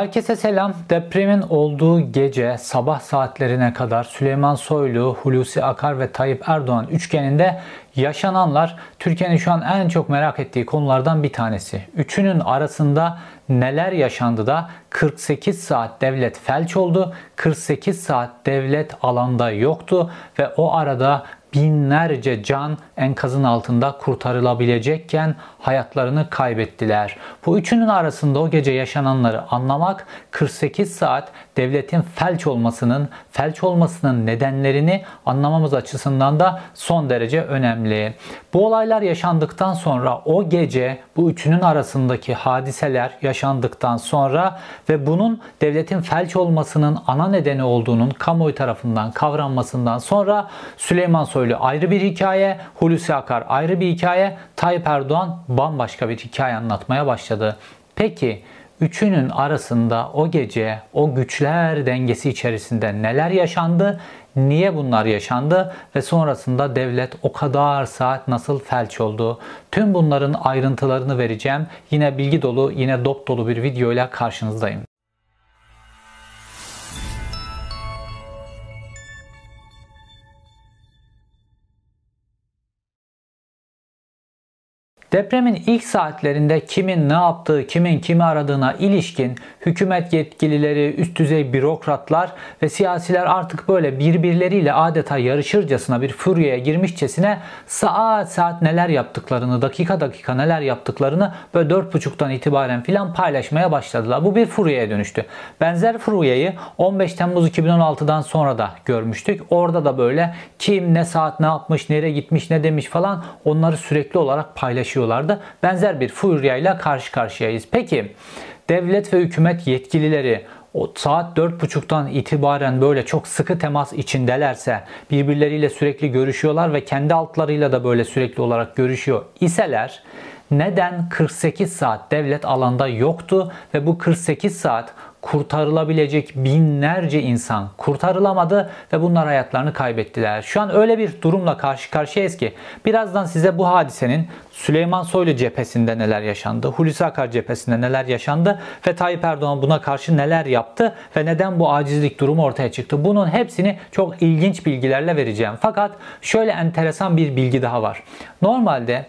Herkese selam. Depremin olduğu gece sabah saatlerine kadar Süleyman Soylu, Hulusi Akar ve Tayyip Erdoğan üçgeninde yaşananlar Türkiye'nin şu an en çok merak ettiği konulardan bir tanesi. Üçünün arasında neler yaşandı da 48 saat devlet felç oldu, 48 saat devlet alanda yoktu ve o arada binlerce can enkazın altında kurtarılabilecekken hayatlarını kaybettiler. Bu üçünün arasında o gece yaşananları anlamak 48 saat devletin felç olmasının, felç olmasının nedenlerini anlamamız açısından da son derece önemli. Bu olaylar yaşandıktan sonra o gece bu üçünün arasındaki hadiseler yaşandıktan sonra ve bunun devletin felç olmasının ana nedeni olduğunun kamuoyu tarafından kavranmasından sonra Süleyman Soylu ayrı bir hikaye, Hulusi Akar ayrı bir hikaye, Tayyip Erdoğan bambaşka bir hikaye anlatmaya başladı. Peki üçünün arasında o gece o güçler dengesi içerisinde neler yaşandı? Niye bunlar yaşandı ve sonrasında devlet o kadar saat nasıl felç oldu? Tüm bunların ayrıntılarını vereceğim. Yine bilgi dolu, yine dop dolu bir videoyla karşınızdayım. Depremin ilk saatlerinde kimin ne yaptığı, kimin kimi aradığına ilişkin hükümet yetkilileri, üst düzey bürokratlar ve siyasiler artık böyle birbirleriyle adeta yarışırcasına bir furyaya girmişçesine saat saat neler yaptıklarını, dakika dakika neler yaptıklarını böyle 4.30'dan itibaren filan paylaşmaya başladılar. Bu bir furyaya dönüştü. Benzer furyayı 15 Temmuz 2016'dan sonra da görmüştük. Orada da böyle kim ne saat ne yapmış, nereye gitmiş, ne demiş falan onları sürekli olarak paylaşıyor yaşıyorlardı. Benzer bir furyayla karşı karşıyayız. Peki devlet ve hükümet yetkilileri o saat 4.30'dan itibaren böyle çok sıkı temas içindelerse, birbirleriyle sürekli görüşüyorlar ve kendi altlarıyla da böyle sürekli olarak görüşüyor iseler neden 48 saat devlet alanda yoktu ve bu 48 saat kurtarılabilecek binlerce insan kurtarılamadı ve bunlar hayatlarını kaybettiler. Şu an öyle bir durumla karşı karşıyayız ki birazdan size bu hadisenin Süleyman Soylu cephesinde neler yaşandı, Hulusi Akar cephesinde neler yaşandı ve Tayyip Erdoğan buna karşı neler yaptı ve neden bu acizlik durumu ortaya çıktı. Bunun hepsini çok ilginç bilgilerle vereceğim. Fakat şöyle enteresan bir bilgi daha var. Normalde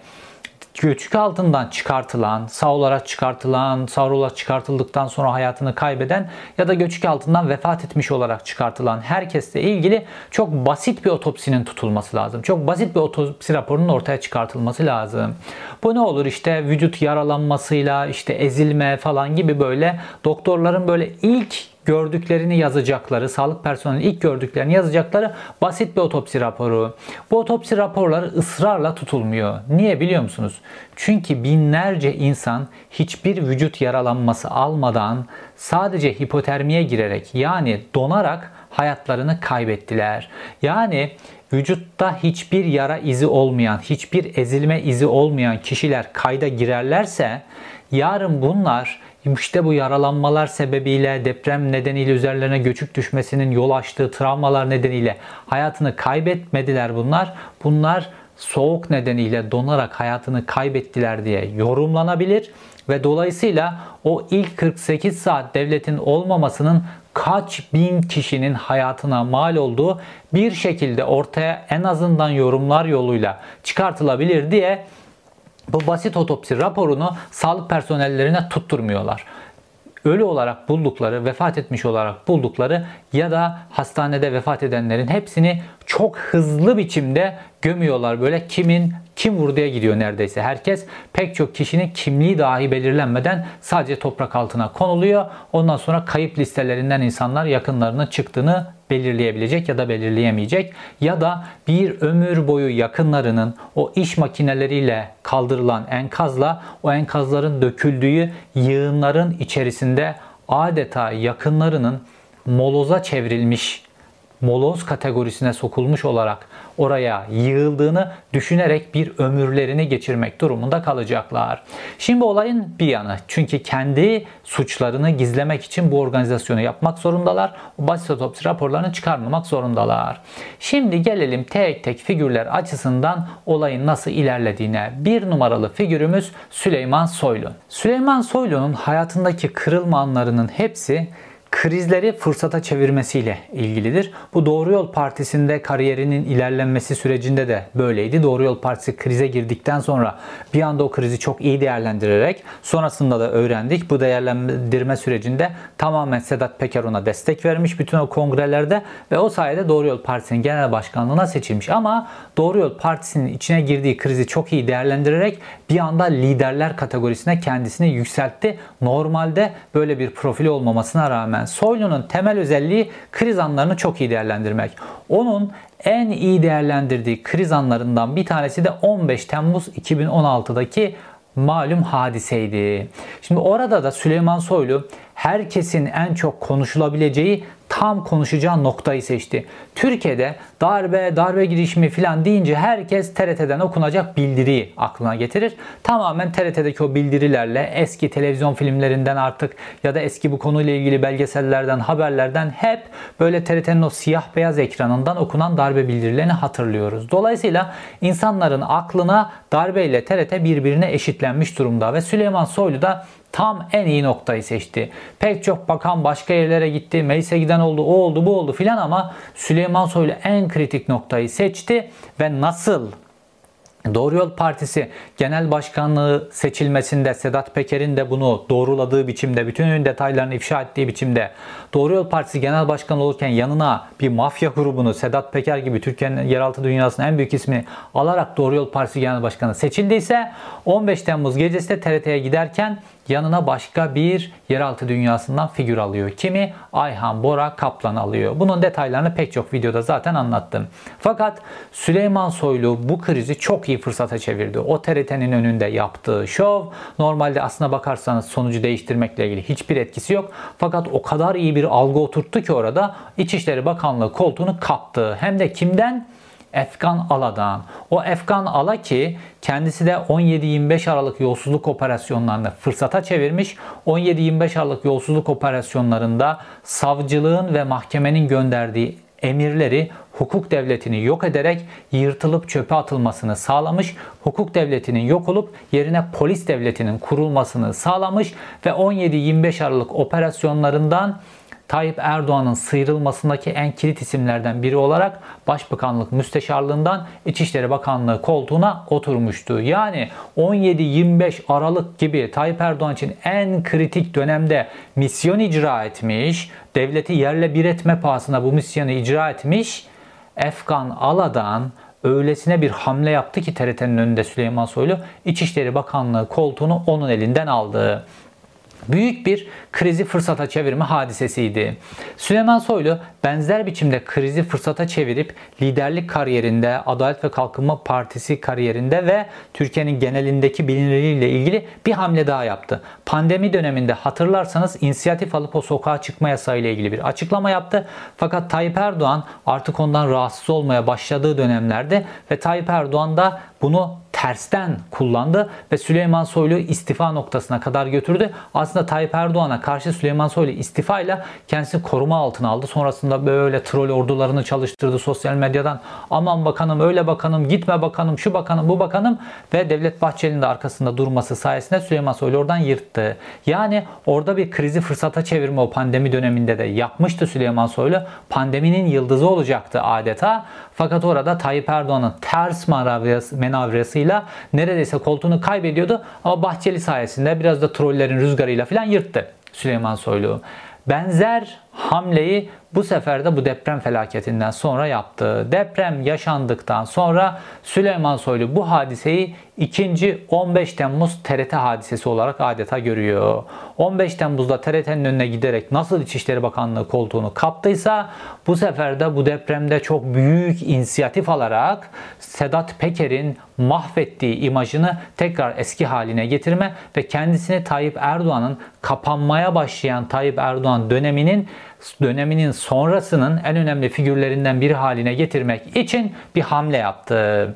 göçük altından çıkartılan, sağ olarak çıkartılan, sağ olarak çıkartıldıktan sonra hayatını kaybeden ya da göçük altından vefat etmiş olarak çıkartılan herkesle ilgili çok basit bir otopsinin tutulması lazım. Çok basit bir otopsi raporunun ortaya çıkartılması lazım. Bu ne olur işte vücut yaralanmasıyla, işte ezilme falan gibi böyle doktorların böyle ilk gördüklerini yazacakları, sağlık personelinin ilk gördüklerini yazacakları basit bir otopsi raporu. Bu otopsi raporları ısrarla tutulmuyor. Niye biliyor musunuz? Çünkü binlerce insan hiçbir vücut yaralanması almadan sadece hipotermiye girerek yani donarak hayatlarını kaybettiler. Yani vücutta hiçbir yara izi olmayan, hiçbir ezilme izi olmayan kişiler kayda girerlerse yarın bunlar işte bu yaralanmalar sebebiyle deprem nedeniyle üzerlerine göçük düşmesinin yol açtığı travmalar nedeniyle hayatını kaybetmediler bunlar. Bunlar soğuk nedeniyle donarak hayatını kaybettiler diye yorumlanabilir ve dolayısıyla o ilk 48 saat devletin olmamasının kaç bin kişinin hayatına mal olduğu bir şekilde ortaya en azından yorumlar yoluyla çıkartılabilir diye bu basit otopsi raporunu sağlık personellerine tutturmuyorlar ölü olarak buldukları, vefat etmiş olarak buldukları ya da hastanede vefat edenlerin hepsini çok hızlı biçimde gömüyorlar. Böyle kimin kim vurduya gidiyor neredeyse. Herkes pek çok kişinin kimliği dahi belirlenmeden sadece toprak altına konuluyor. Ondan sonra kayıp listelerinden insanlar yakınlarının çıktığını belirleyebilecek ya da belirleyemeyecek ya da bir ömür boyu yakınlarının o iş makineleriyle kaldırılan enkazla o enkazların döküldüğü yığınların içerisinde adeta yakınlarının moloza çevrilmiş moloz kategorisine sokulmuş olarak oraya yığıldığını düşünerek bir ömürlerini geçirmek durumunda kalacaklar. Şimdi olayın bir yanı. Çünkü kendi suçlarını gizlemek için bu organizasyonu yapmak zorundalar. Basit otopsi raporlarını çıkarmamak zorundalar. Şimdi gelelim tek tek figürler açısından olayın nasıl ilerlediğine. Bir numaralı figürümüz Süleyman Soylu. Süleyman Soylu'nun hayatındaki kırılma anlarının hepsi krizleri fırsata çevirmesiyle ilgilidir. Bu Doğru Yol Partisi'nde kariyerinin ilerlenmesi sürecinde de böyleydi. Doğru Yol Partisi krize girdikten sonra bir anda o krizi çok iyi değerlendirerek sonrasında da öğrendik. Bu değerlendirme sürecinde tamamen Sedat Peker ona destek vermiş bütün o kongrelerde ve o sayede Doğru Yol Partisi'nin genel başkanlığına seçilmiş. Ama Doğru Yol Partisi'nin içine girdiği krizi çok iyi değerlendirerek bir anda liderler kategorisine kendisini yükseltti. Normalde böyle bir profili olmamasına rağmen Soylu'nun temel özelliği kriz anlarını çok iyi değerlendirmek. Onun en iyi değerlendirdiği kriz anlarından bir tanesi de 15 Temmuz 2016'daki malum hadiseydi. Şimdi orada da Süleyman Soylu herkesin en çok konuşulabileceği tam konuşacağı noktayı seçti. Türkiye'de darbe, darbe girişimi falan deyince herkes TRT'den okunacak bildiriyi aklına getirir. Tamamen TRT'deki o bildirilerle eski televizyon filmlerinden artık ya da eski bu konuyla ilgili belgesellerden, haberlerden hep böyle TRT'nin o siyah beyaz ekranından okunan darbe bildirilerini hatırlıyoruz. Dolayısıyla insanların aklına darbe ile TRT birbirine eşitlenmiş durumda ve Süleyman Soylu da tam en iyi noktayı seçti. Pek çok bakan başka yerlere gitti. Meclise giden oldu, o oldu, bu oldu filan ama Süleyman Soylu en kritik noktayı seçti ve nasıl Doğru Yol Partisi Genel Başkanlığı seçilmesinde Sedat Peker'in de bunu doğruladığı biçimde, bütün detaylarını ifşa ettiği biçimde Doğru Yol Partisi Genel Başkanı olurken yanına bir mafya grubunu Sedat Peker gibi Türkiye'nin yeraltı dünyasının en büyük ismini alarak Doğru Yol Partisi Genel Başkanı seçildiyse 15 Temmuz gecesi de TRT'ye giderken yanına başka bir yeraltı dünyasından figür alıyor. Kimi? Ayhan Bora Kaplan alıyor. Bunun detaylarını pek çok videoda zaten anlattım. Fakat Süleyman Soylu bu krizi çok iyi fırsata çevirdi. O TRT'nin önünde yaptığı şov normalde aslına bakarsanız sonucu değiştirmekle ilgili hiçbir etkisi yok. Fakat o kadar iyi bir algı oturttu ki orada İçişleri Bakanlığı koltuğunu kaptı. Hem de kimden? Efkan Ala'dan. O Efkan Ala ki kendisi de 17-25 Aralık yolsuzluk operasyonlarını fırsata çevirmiş. 17-25 Aralık yolsuzluk operasyonlarında savcılığın ve mahkemenin gönderdiği emirleri hukuk devletini yok ederek yırtılıp çöpe atılmasını sağlamış, hukuk devletinin yok olup yerine polis devletinin kurulmasını sağlamış ve 17-25 Aralık operasyonlarından Tayyip Erdoğan'ın sıyrılmasındaki en kilit isimlerden biri olarak Başbakanlık Müsteşarlığından İçişleri Bakanlığı koltuğuna oturmuştu. Yani 17-25 Aralık gibi Tayyip Erdoğan için en kritik dönemde misyon icra etmiş, devleti yerle bir etme pahasına bu misyonu icra etmiş. Efkan Ala'dan öylesine bir hamle yaptı ki TRT'nin önünde Süleyman Soylu İçişleri Bakanlığı koltuğunu onun elinden aldı büyük bir krizi fırsata çevirme hadisesiydi. Süleyman Soylu benzer biçimde krizi fırsata çevirip liderlik kariyerinde, Adalet ve Kalkınma Partisi kariyerinde ve Türkiye'nin genelindeki bilinirliğiyle ilgili bir hamle daha yaptı. Pandemi döneminde hatırlarsanız inisiyatif alıp o sokağa çıkma yasağı ile ilgili bir açıklama yaptı. Fakat Tayyip Erdoğan artık ondan rahatsız olmaya başladığı dönemlerde ve Tayyip Erdoğan da bunu tersten kullandı ve Süleyman Soylu istifa noktasına kadar götürdü. Aslında Tayyip Erdoğan'a karşı Süleyman Soylu istifa ile kendisini koruma altına aldı. Sonrasında böyle troll ordularını çalıştırdı sosyal medyadan. Aman bakanım öyle bakanım gitme bakanım şu bakanım bu bakanım ve Devlet Bahçeli'nin de arkasında durması sayesinde Süleyman Soylu oradan yırttı. Yani orada bir krizi fırsata çevirme o pandemi döneminde de yapmıştı Süleyman Soylu. Pandeminin yıldızı olacaktı adeta. Fakat orada Tayyip Erdoğan'ın ters manevrasıyla neredeyse koltuğunu kaybediyordu. Ama Bahçeli sayesinde biraz da trollerin rüzgarıyla falan yırttı Süleyman Soylu. Benzer hamleyi bu sefer de bu deprem felaketinden sonra yaptı. Deprem yaşandıktan sonra Süleyman Soylu bu hadiseyi ikinci 15 Temmuz TRT hadisesi olarak adeta görüyor. 15 Temmuz'da TRT'nin önüne giderek nasıl İçişleri Bakanlığı koltuğunu kaptıysa bu sefer de bu depremde çok büyük inisiyatif alarak Sedat Peker'in mahvettiği imajını tekrar eski haline getirme ve kendisini Tayyip Erdoğan'ın kapanmaya başlayan Tayyip Erdoğan döneminin döneminin sonrasının en önemli figürlerinden biri haline getirmek için bir hamle yaptı.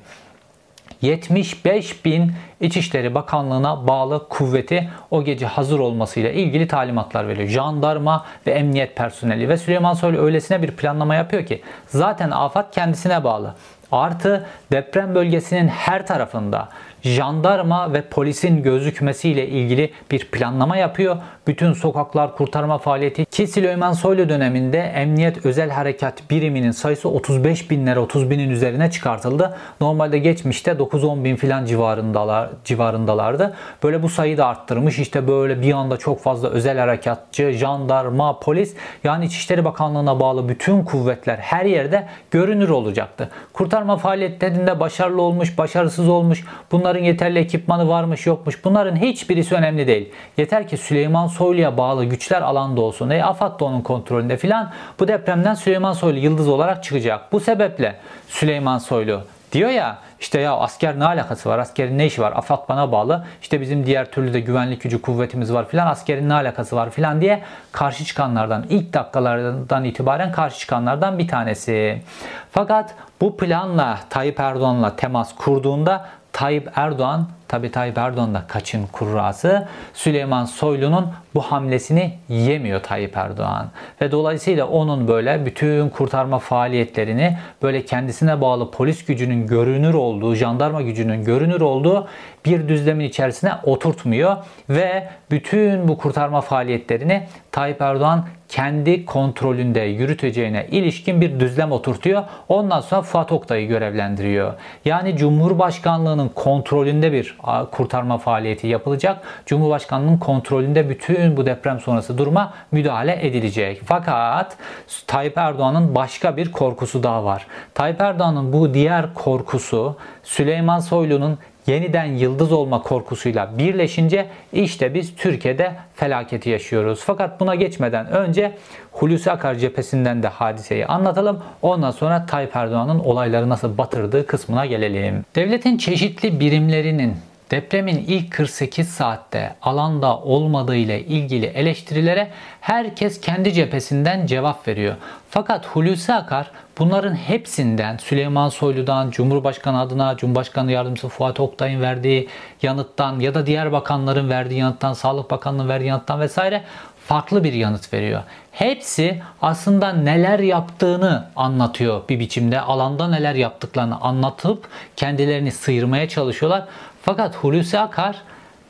75 bin İçişleri Bakanlığı'na bağlı kuvveti o gece hazır olmasıyla ilgili talimatlar veriyor. Jandarma ve emniyet personeli ve Süleyman Soylu öylesine bir planlama yapıyor ki zaten afet kendisine bağlı. Artı deprem bölgesinin her tarafında jandarma ve polisin gözükmesiyle ilgili bir planlama yapıyor. Bütün sokaklar kurtarma faaliyeti ki Süleyman Soylu döneminde Emniyet Özel Harekat biriminin sayısı 35 binlere 30 binin üzerine çıkartıldı. Normalde geçmişte 9-10 bin filan civarındalar, civarındalardı. Böyle bu sayıyı da arttırmış. İşte böyle bir anda çok fazla özel harekatçı, jandarma, polis yani İçişleri Bakanlığı'na bağlı bütün kuvvetler her yerde görünür olacaktı. Kurtarma faaliyetlerinde başarılı olmuş, başarısız olmuş. Bunların yeterli ekipmanı varmış, yokmuş. Bunların hiçbirisi önemli değil. Yeter ki Süleyman Soylu'ya bağlı güçler alanda olsun. E AFAD da onun kontrolünde filan. Bu depremden Süleyman Soylu yıldız olarak çıkacak. Bu sebeple Süleyman Soylu diyor ya işte ya asker ne alakası var? Askerin ne işi var? AFAD bana bağlı. İşte bizim diğer türlü de güvenlik gücü kuvvetimiz var filan. Askerin ne alakası var filan diye karşı çıkanlardan ilk dakikalardan itibaren karşı çıkanlardan bir tanesi. Fakat bu planla Tayyip Erdoğan'la temas kurduğunda Tayyip Erdoğan, tabi Tayyip Erdoğan da kaçın kurrası, Süleyman Soylu'nun bu hamlesini yemiyor Tayyip Erdoğan. Ve dolayısıyla onun böyle bütün kurtarma faaliyetlerini böyle kendisine bağlı polis gücünün görünür olduğu, jandarma gücünün görünür olduğu bir düzlemin içerisine oturtmuyor. Ve bütün bu kurtarma faaliyetlerini Tayyip Erdoğan kendi kontrolünde yürüteceğine ilişkin bir düzlem oturtuyor. Ondan sonra Fuat Oktay'ı görevlendiriyor. Yani Cumhurbaşkanlığının kontrolünde bir kurtarma faaliyeti yapılacak. Cumhurbaşkanlığının kontrolünde bütün bu deprem sonrası duruma müdahale edilecek. Fakat Tayyip Erdoğan'ın başka bir korkusu daha var. Tayyip Erdoğan'ın bu diğer korkusu Süleyman Soylu'nun yeniden yıldız olma korkusuyla birleşince işte biz Türkiye'de felaketi yaşıyoruz. Fakat buna geçmeden önce Hulusi Akar cephesinden de hadiseyi anlatalım. Ondan sonra Tayyip Erdoğan'ın olayları nasıl batırdığı kısmına gelelim. Devletin çeşitli birimlerinin depremin ilk 48 saatte alanda olmadığı ile ilgili eleştirilere herkes kendi cephesinden cevap veriyor. Fakat Hulusi Akar bunların hepsinden Süleyman Soylu'dan, Cumhurbaşkanı adına Cumhurbaşkanı Yardımcısı Fuat Oktay'ın verdiği yanıttan ya da diğer bakanların verdiği yanıttan, Sağlık Bakanlığı'nın verdiği yanıttan vesaire farklı bir yanıt veriyor. Hepsi aslında neler yaptığını anlatıyor bir biçimde. Alanda neler yaptıklarını anlatıp kendilerini sıyırmaya çalışıyorlar. Fakat Hulusi Akar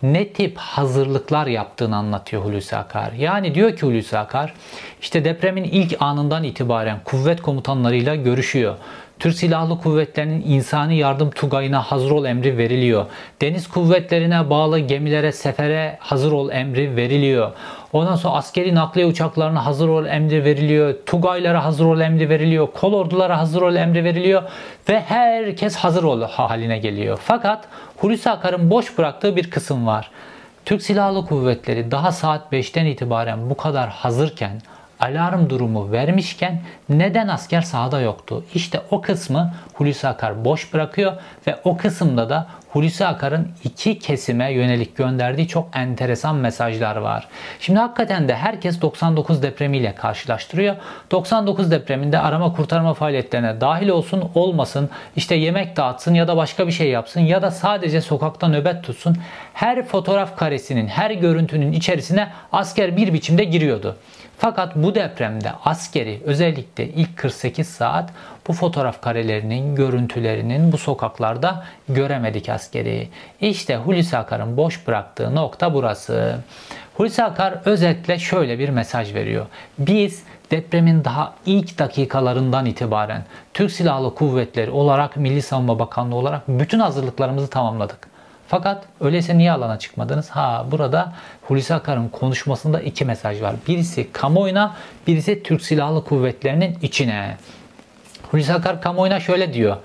ne tip hazırlıklar yaptığını anlatıyor Hulusi Akar. Yani diyor ki Hulusi Akar işte depremin ilk anından itibaren kuvvet komutanlarıyla görüşüyor. Türk Silahlı Kuvvetleri'nin insani yardım tugayına hazır ol emri veriliyor. Deniz kuvvetlerine bağlı gemilere sefere hazır ol emri veriliyor. Ondan sonra askeri nakliye uçaklarına hazır ol emri veriliyor. Tugaylara hazır ol emri veriliyor. Kol ordulara hazır ol emri veriliyor. Ve herkes hazır ol haline geliyor. Fakat Hulusi Akar'ın boş bıraktığı bir kısım var. Türk Silahlı Kuvvetleri daha saat 5'ten itibaren bu kadar hazırken alarm durumu vermişken neden asker sahada yoktu? İşte o kısmı Hulusi Akar boş bırakıyor ve o kısımda da Hulusi Akar'ın iki kesime yönelik gönderdiği çok enteresan mesajlar var. Şimdi hakikaten de herkes 99 depremiyle karşılaştırıyor. 99 depreminde arama kurtarma faaliyetlerine dahil olsun olmasın, işte yemek dağıtsın ya da başka bir şey yapsın ya da sadece sokakta nöbet tutsun. Her fotoğraf karesinin, her görüntünün içerisine asker bir biçimde giriyordu. Fakat bu depremde askeri özellikle ilk 48 saat bu fotoğraf karelerinin, görüntülerinin bu sokaklarda göremedik askeri. İşte Hulusi Akar'ın boş bıraktığı nokta burası. Hulusi Akar özetle şöyle bir mesaj veriyor. Biz depremin daha ilk dakikalarından itibaren Türk Silahlı Kuvvetleri olarak Milli Savunma Bakanlığı olarak bütün hazırlıklarımızı tamamladık. Fakat öyleyse niye alana çıkmadınız? Ha burada Hulusi Akar'ın konuşmasında iki mesaj var. Birisi kamuoyuna, birisi Türk Silahlı Kuvvetleri'nin içine. Hulusi Akar kamuoyuna şöyle diyor.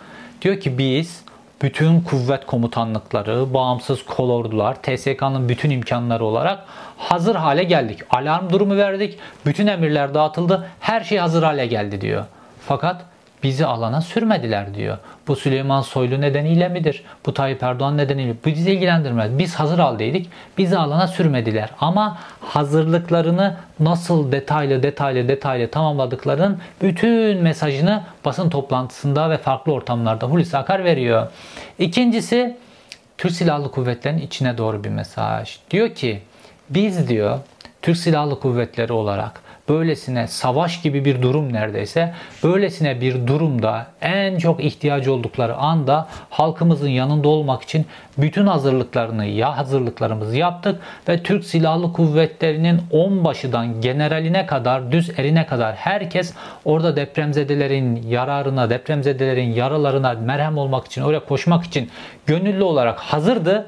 Diyor ki biz bütün kuvvet komutanlıkları, bağımsız kolordular, TSK'nın bütün imkanları olarak hazır hale geldik. Alarm durumu verdik. Bütün emirler dağıtıldı. Her şey hazır hale geldi diyor. Fakat bizi alana sürmediler diyor. Bu Süleyman Soylu nedeniyle midir? Bu Tayyip Erdoğan nedeniyle Bu bizi ilgilendirmez. Biz hazır haldeydik. Bizi alana sürmediler. Ama hazırlıklarını nasıl detaylı detaylı detaylı tamamladıklarının bütün mesajını basın toplantısında ve farklı ortamlarda Hulusi Akar veriyor. İkincisi Türk Silahlı Kuvvetleri'nin içine doğru bir mesaj. Diyor ki biz diyor Türk Silahlı Kuvvetleri olarak böylesine savaş gibi bir durum neredeyse böylesine bir durumda en çok ihtiyacı oldukları anda halkımızın yanında olmak için bütün hazırlıklarını ya hazırlıklarımızı yaptık ve Türk Silahlı Kuvvetleri'nin onbaşıdan generaline kadar düz erine kadar herkes orada depremzedelerin yararına depremzedelerin yaralarına merhem olmak için oraya koşmak için gönüllü olarak hazırdı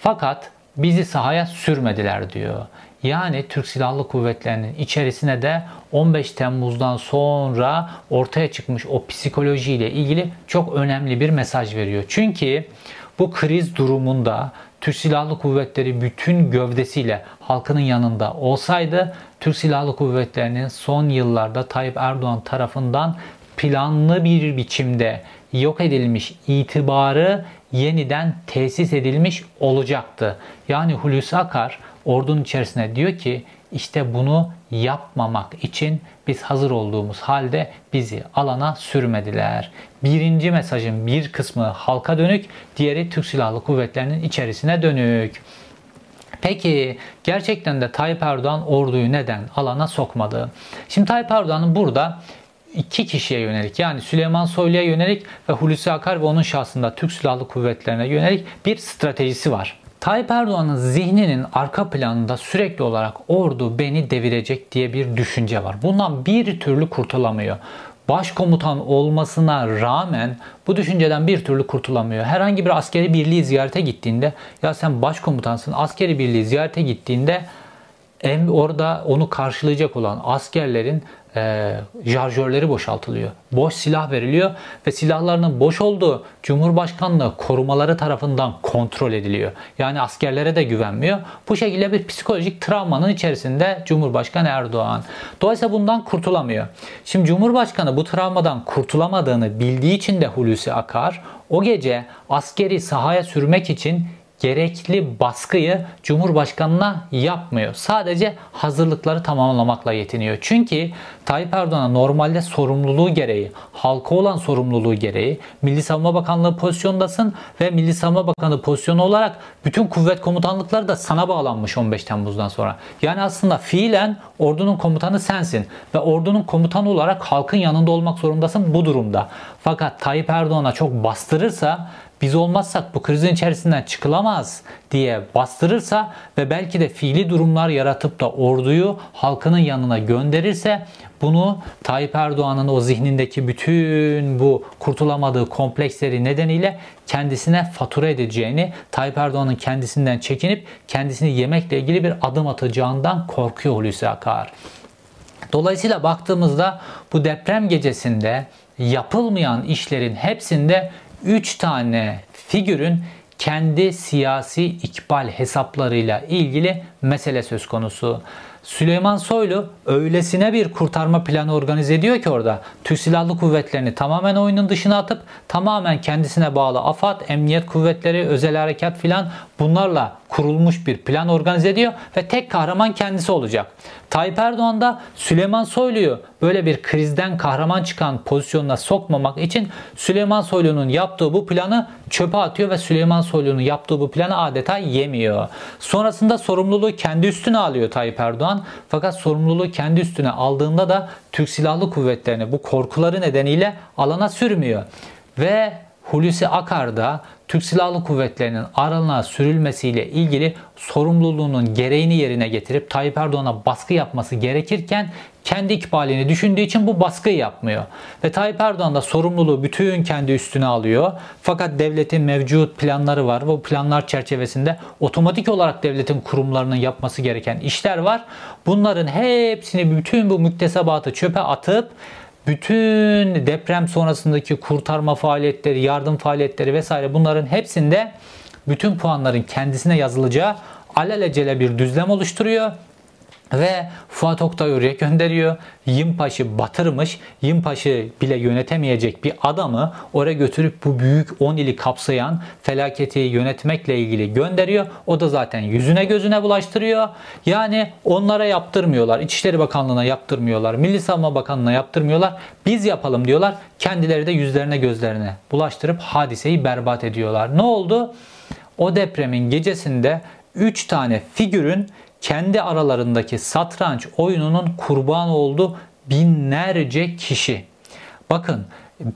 fakat bizi sahaya sürmediler diyor. Yani Türk Silahlı Kuvvetleri'nin içerisine de 15 Temmuz'dan sonra ortaya çıkmış o psikolojiyle ilgili çok önemli bir mesaj veriyor. Çünkü bu kriz durumunda Türk Silahlı Kuvvetleri bütün gövdesiyle halkının yanında olsaydı Türk Silahlı Kuvvetleri'nin son yıllarda Tayyip Erdoğan tarafından planlı bir biçimde yok edilmiş itibarı yeniden tesis edilmiş olacaktı. Yani Hulusi Akar ordunun içerisine diyor ki işte bunu yapmamak için biz hazır olduğumuz halde bizi alana sürmediler. Birinci mesajın bir kısmı halka dönük, diğeri Türk Silahlı Kuvvetleri'nin içerisine dönük. Peki gerçekten de Tayyip Erdoğan orduyu neden alana sokmadı? Şimdi Tayyip Erdoğan'ın burada iki kişiye yönelik yani Süleyman Soylu'ya yönelik ve Hulusi Akar ve onun şahsında Türk Silahlı Kuvvetleri'ne yönelik bir stratejisi var. Tayyip Erdoğan'ın zihninin arka planında sürekli olarak ordu beni devirecek diye bir düşünce var. Bundan bir türlü kurtulamıyor. Başkomutan olmasına rağmen bu düşünceden bir türlü kurtulamıyor. Herhangi bir askeri birliği ziyarete gittiğinde ya sen başkomutansın askeri birliği ziyarete gittiğinde orada onu karşılayacak olan askerlerin e, jarjörleri boşaltılıyor. Boş silah veriliyor ve silahlarının boş olduğu Cumhurbaşkanlığı korumaları tarafından kontrol ediliyor. Yani askerlere de güvenmiyor. Bu şekilde bir psikolojik travmanın içerisinde Cumhurbaşkanı Erdoğan. Dolayısıyla bundan kurtulamıyor. Şimdi Cumhurbaşkanı bu travmadan kurtulamadığını bildiği için de Hulusi Akar o gece askeri sahaya sürmek için gerekli baskıyı Cumhurbaşkanına yapmıyor. Sadece hazırlıkları tamamlamakla yetiniyor. Çünkü Tayyip Erdoğan'a normalde sorumluluğu gereği, halka olan sorumluluğu gereği Milli Savunma Bakanlığı pozisyondasın ve Milli Savunma Bakanı pozisyonu olarak bütün kuvvet komutanlıkları da sana bağlanmış 15 Temmuz'dan sonra. Yani aslında fiilen ordunun komutanı sensin ve ordunun komutanı olarak halkın yanında olmak zorundasın bu durumda. Fakat Tayyip Erdoğan'a çok bastırırsa biz olmazsak bu krizin içerisinden çıkılamaz diye bastırırsa ve belki de fiili durumlar yaratıp da orduyu halkının yanına gönderirse bunu Tayyip Erdoğan'ın o zihnindeki bütün bu kurtulamadığı kompleksleri nedeniyle kendisine fatura edeceğini, Tayyip Erdoğan'ın kendisinden çekinip kendisini yemekle ilgili bir adım atacağından korkuyor Hulusi Akar. Dolayısıyla baktığımızda bu deprem gecesinde yapılmayan işlerin hepsinde 3 tane figürün kendi siyasi ikbal hesaplarıyla ilgili mesele söz konusu. Süleyman Soylu öylesine bir kurtarma planı organize ediyor ki orada Türk Silahlı Kuvvetleri'ni tamamen oyunun dışına atıp tamamen kendisine bağlı AFAD, Emniyet Kuvvetleri, Özel Harekat filan bunlarla kurulmuş bir plan organize ediyor ve tek kahraman kendisi olacak. Tayyip Erdoğan da Süleyman Soylu'yu böyle bir krizden kahraman çıkan pozisyonuna sokmamak için Süleyman Soylu'nun yaptığı bu planı çöpe atıyor ve Süleyman Soylu'nun yaptığı bu planı adeta yemiyor. Sonrasında sorumluluğu kendi üstüne alıyor Tayyip Erdoğan. Fakat sorumluluğu kendi üstüne aldığında da Türk Silahlı Kuvvetleri'ni bu korkuları nedeniyle alana sürmüyor. Ve Hulusi Akar da Türk Silahlı Kuvvetleri'nin aralığına sürülmesiyle ilgili sorumluluğunun gereğini yerine getirip Tayyip Erdoğan'a baskı yapması gerekirken kendi ikbalini düşündüğü için bu baskıyı yapmıyor. Ve Tayyip Erdoğan da sorumluluğu bütün kendi üstüne alıyor. Fakat devletin mevcut planları var. Bu planlar çerçevesinde otomatik olarak devletin kurumlarının yapması gereken işler var. Bunların hepsini bütün bu müktesebatı çöpe atıp bütün deprem sonrasındaki kurtarma faaliyetleri, yardım faaliyetleri vesaire bunların hepsinde bütün puanların kendisine yazılacağı alelacele bir düzlem oluşturuyor Ve Fuat Oktay oraya gönderiyor. Yimpaş'ı batırmış. Yimpaş'ı bile yönetemeyecek bir adamı oraya götürüp bu büyük 10 ili kapsayan felaketi yönetmekle ilgili gönderiyor. O da zaten yüzüne gözüne bulaştırıyor. Yani onlara yaptırmıyorlar. İçişleri Bakanlığı'na yaptırmıyorlar. Milli Savunma Bakanlığı'na yaptırmıyorlar. Biz yapalım diyorlar. Kendileri de yüzlerine gözlerine bulaştırıp hadiseyi berbat ediyorlar. Ne oldu? O depremin gecesinde 3 tane figürün kendi aralarındaki satranç oyununun kurban oldu binlerce kişi. Bakın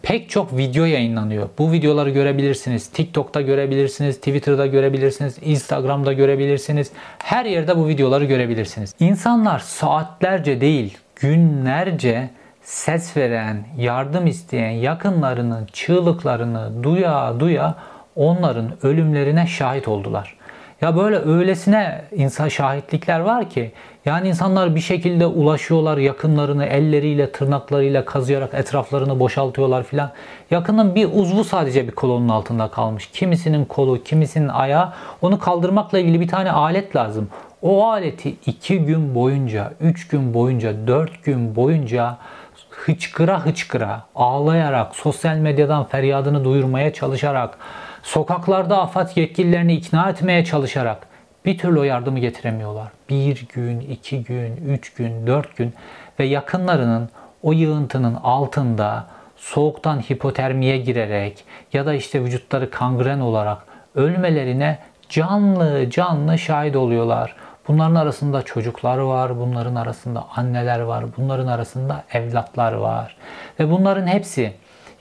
pek çok video yayınlanıyor. Bu videoları görebilirsiniz. TikTok'ta görebilirsiniz, Twitter'da görebilirsiniz, Instagram'da görebilirsiniz. Her yerde bu videoları görebilirsiniz. İnsanlar saatlerce değil, günlerce ses veren, yardım isteyen yakınlarının çığlıklarını duya duya onların ölümlerine şahit oldular. Ya böyle öylesine insan şahitlikler var ki yani insanlar bir şekilde ulaşıyorlar yakınlarını elleriyle tırnaklarıyla kazıyarak etraflarını boşaltıyorlar filan. Yakının bir uzvu sadece bir kolonun altında kalmış. Kimisinin kolu, kimisinin ayağı. Onu kaldırmakla ilgili bir tane alet lazım. O aleti iki gün boyunca, üç gün boyunca, dört gün boyunca hıçkıra hıçkıra, ağlayarak, sosyal medyadan feryadını duyurmaya çalışarak, Sokaklarda AFAD yetkililerini ikna etmeye çalışarak bir türlü o yardımı getiremiyorlar. Bir gün, iki gün, üç gün, dört gün ve yakınlarının o yığıntının altında soğuktan hipotermiye girerek ya da işte vücutları kangren olarak ölmelerine canlı canlı şahit oluyorlar. Bunların arasında çocuklar var, bunların arasında anneler var, bunların arasında evlatlar var. Ve bunların hepsi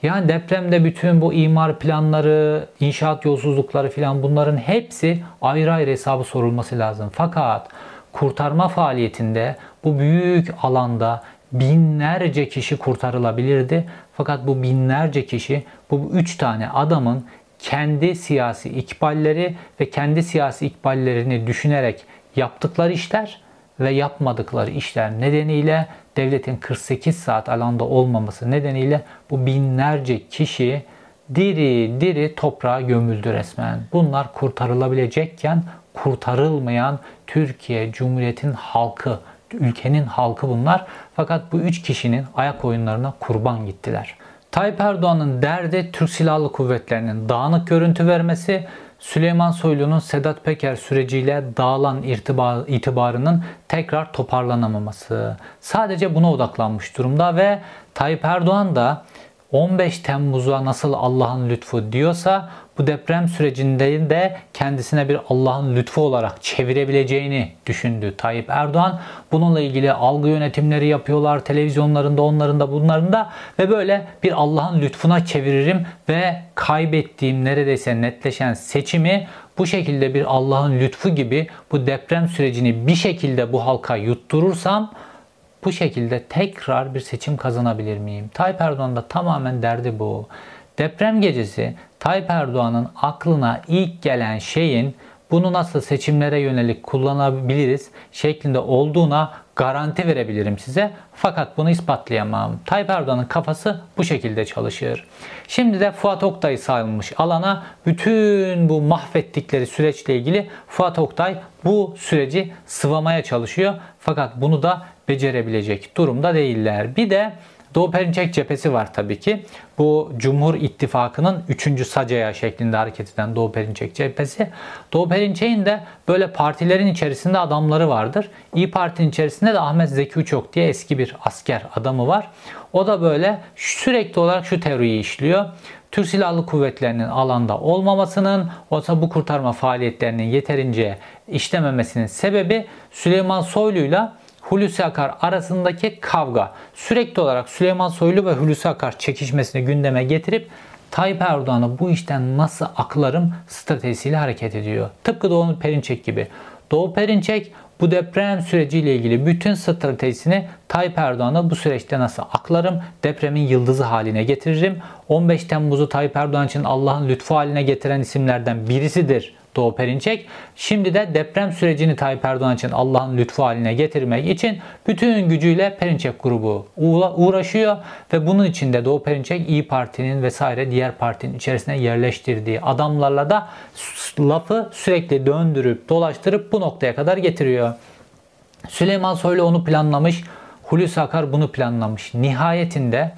yani depremde bütün bu imar planları, inşaat yolsuzlukları filan bunların hepsi ayrı ayrı hesabı sorulması lazım. Fakat kurtarma faaliyetinde bu büyük alanda binlerce kişi kurtarılabilirdi. Fakat bu binlerce kişi bu üç tane adamın kendi siyasi ikballeri ve kendi siyasi ikballerini düşünerek yaptıkları işler ve yapmadıkları işler nedeniyle devletin 48 saat alanda olmaması nedeniyle bu binlerce kişi diri diri toprağa gömüldü resmen. Bunlar kurtarılabilecekken kurtarılmayan Türkiye Cumhuriyeti'nin halkı, ülkenin halkı bunlar. Fakat bu üç kişinin ayak oyunlarına kurban gittiler. Tayyip Erdoğan'ın derdi Türk Silahlı Kuvvetleri'nin dağınık görüntü vermesi Süleyman Soylu'nun Sedat Peker süreciyle dağılan itibarının tekrar toparlanamaması. Sadece buna odaklanmış durumda ve Tayyip Erdoğan da 15 Temmuz'a nasıl Allah'ın lütfu diyorsa bu deprem sürecinde de kendisine bir Allah'ın lütfu olarak çevirebileceğini düşündü Tayyip Erdoğan. Bununla ilgili algı yönetimleri yapıyorlar televizyonlarında onların da bunların da ve böyle bir Allah'ın lütfuna çeviririm ve kaybettiğim neredeyse netleşen seçimi bu şekilde bir Allah'ın lütfu gibi bu deprem sürecini bir şekilde bu halka yutturursam bu şekilde tekrar bir seçim kazanabilir miyim? Tayyip Erdoğan tamamen derdi bu. Deprem gecesi Tayyip Erdoğan'ın aklına ilk gelen şeyin bunu nasıl seçimlere yönelik kullanabiliriz şeklinde olduğuna garanti verebilirim size. Fakat bunu ispatlayamam. Tayyip Erdoğan'ın kafası bu şekilde çalışır. Şimdi de Fuat Oktay sayılmış alana bütün bu mahvettikleri süreçle ilgili Fuat Oktay bu süreci sıvamaya çalışıyor. Fakat bunu da becerebilecek durumda değiller. Bir de Doğu Perinçek cephesi var tabii ki. Bu Cumhur İttifakı'nın 3. sacaya şeklinde hareket eden Doğu Perinçek cephesi. Doğu Perinçek'in de böyle partilerin içerisinde adamları vardır. İyi Parti'nin içerisinde de Ahmet Zeki Uçok diye eski bir asker adamı var. O da böyle sürekli olarak şu teoriyi işliyor. Türk Silahlı Kuvvetleri'nin alanda olmamasının, olsa bu kurtarma faaliyetlerinin yeterince işlememesinin sebebi Süleyman Soylu'yla Hulusi Akar arasındaki kavga sürekli olarak Süleyman Soylu ve Hulusi Akar çekişmesini gündeme getirip Tayyip Erdoğan'ı bu işten nasıl aklarım stratejisiyle hareket ediyor. Tıpkı Doğu Perinçek gibi. Doğu Perinçek bu deprem süreciyle ilgili bütün stratejisini Tayyip Erdoğan'a bu süreçte nasıl aklarım, depremin yıldızı haline getiririm. 15 Temmuz'u Tayyip Erdoğan için Allah'ın lütfu haline getiren isimlerden birisidir Doğu Perinçek. Şimdi de deprem sürecini Tayyip Erdoğan için Allah'ın lütfu haline getirmek için bütün gücüyle Perinçek grubu uğraşıyor ve bunun için de Doğu Perinçek İyi Parti'nin vesaire diğer partinin içerisine yerleştirdiği adamlarla da lafı sürekli döndürüp dolaştırıp bu noktaya kadar getiriyor. Süleyman Soylu onu planlamış, Hulusi Akar bunu planlamış. Nihayetinde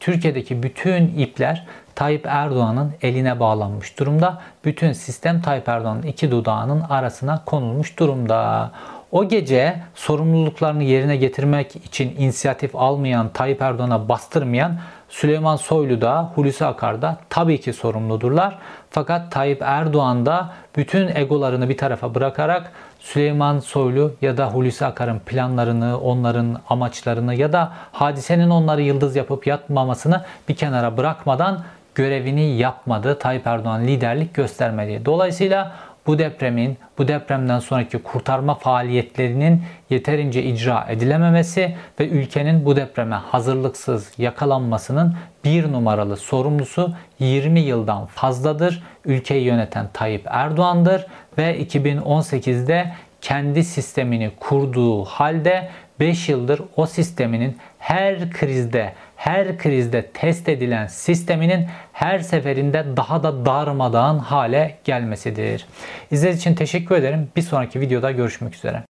Türkiye'deki bütün ipler Tayyip Erdoğan'ın eline bağlanmış durumda. Bütün sistem Tayyip Erdoğan'ın iki dudağının arasına konulmuş durumda. O gece sorumluluklarını yerine getirmek için inisiyatif almayan, Tayyip Erdoğan'a bastırmayan Süleyman Soylu da Hulusi Akar da tabii ki sorumludurlar. Fakat Tayyip Erdoğan da bütün egolarını bir tarafa bırakarak Süleyman Soylu ya da Hulusi Akar'ın planlarını, onların amaçlarını ya da hadisenin onları yıldız yapıp yatmamasını bir kenara bırakmadan görevini yapmadı. Tayyip Erdoğan liderlik göstermedi. Dolayısıyla bu depremin, bu depremden sonraki kurtarma faaliyetlerinin yeterince icra edilememesi ve ülkenin bu depreme hazırlıksız yakalanmasının bir numaralı sorumlusu 20 yıldan fazladır. Ülkeyi yöneten Tayyip Erdoğan'dır ve 2018'de kendi sistemini kurduğu halde 5 yıldır o sisteminin her krizde her krizde test edilen sisteminin her seferinde daha da darmadağın hale gelmesidir. İzlediğiniz için teşekkür ederim. Bir sonraki videoda görüşmek üzere.